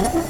Ha ha ha.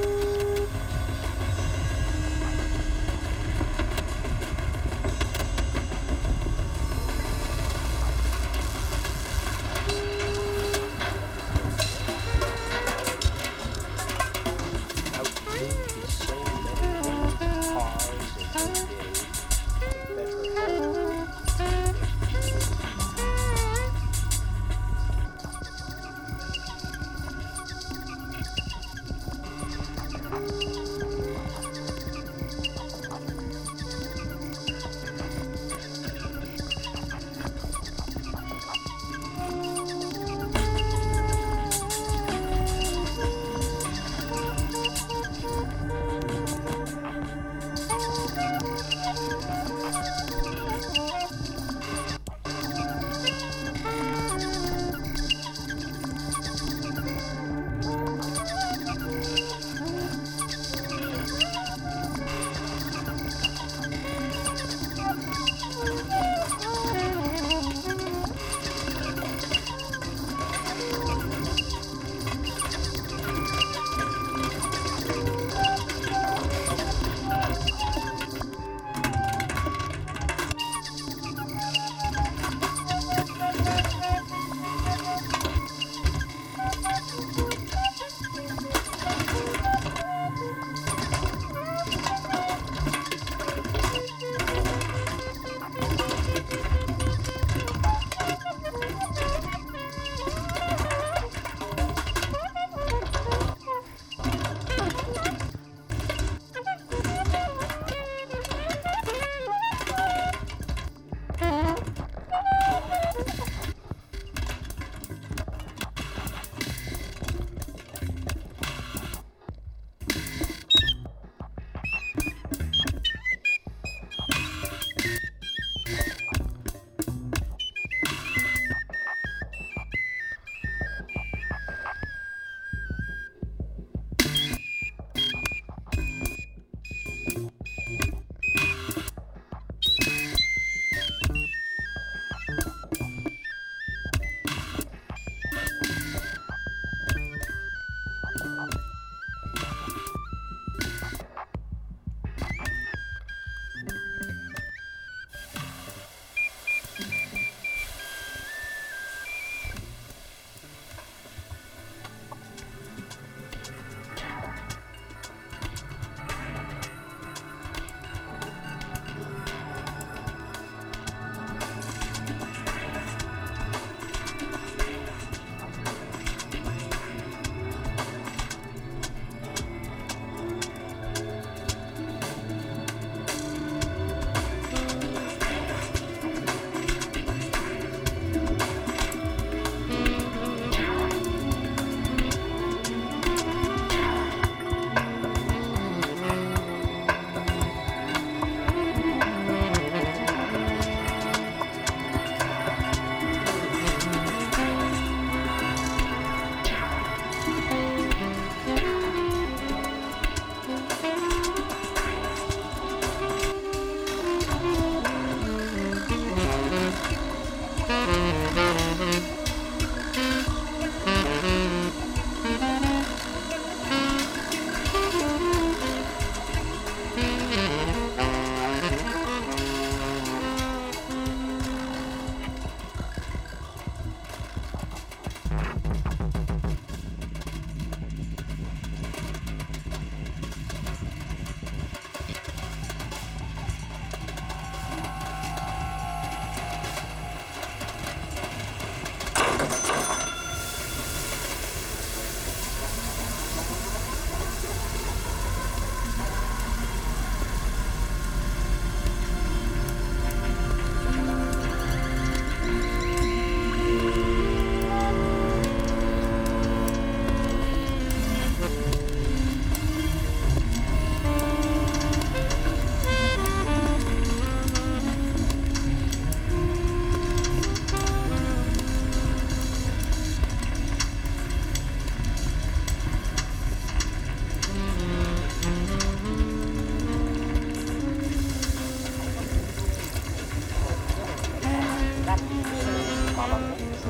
好了，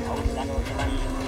好，咱们。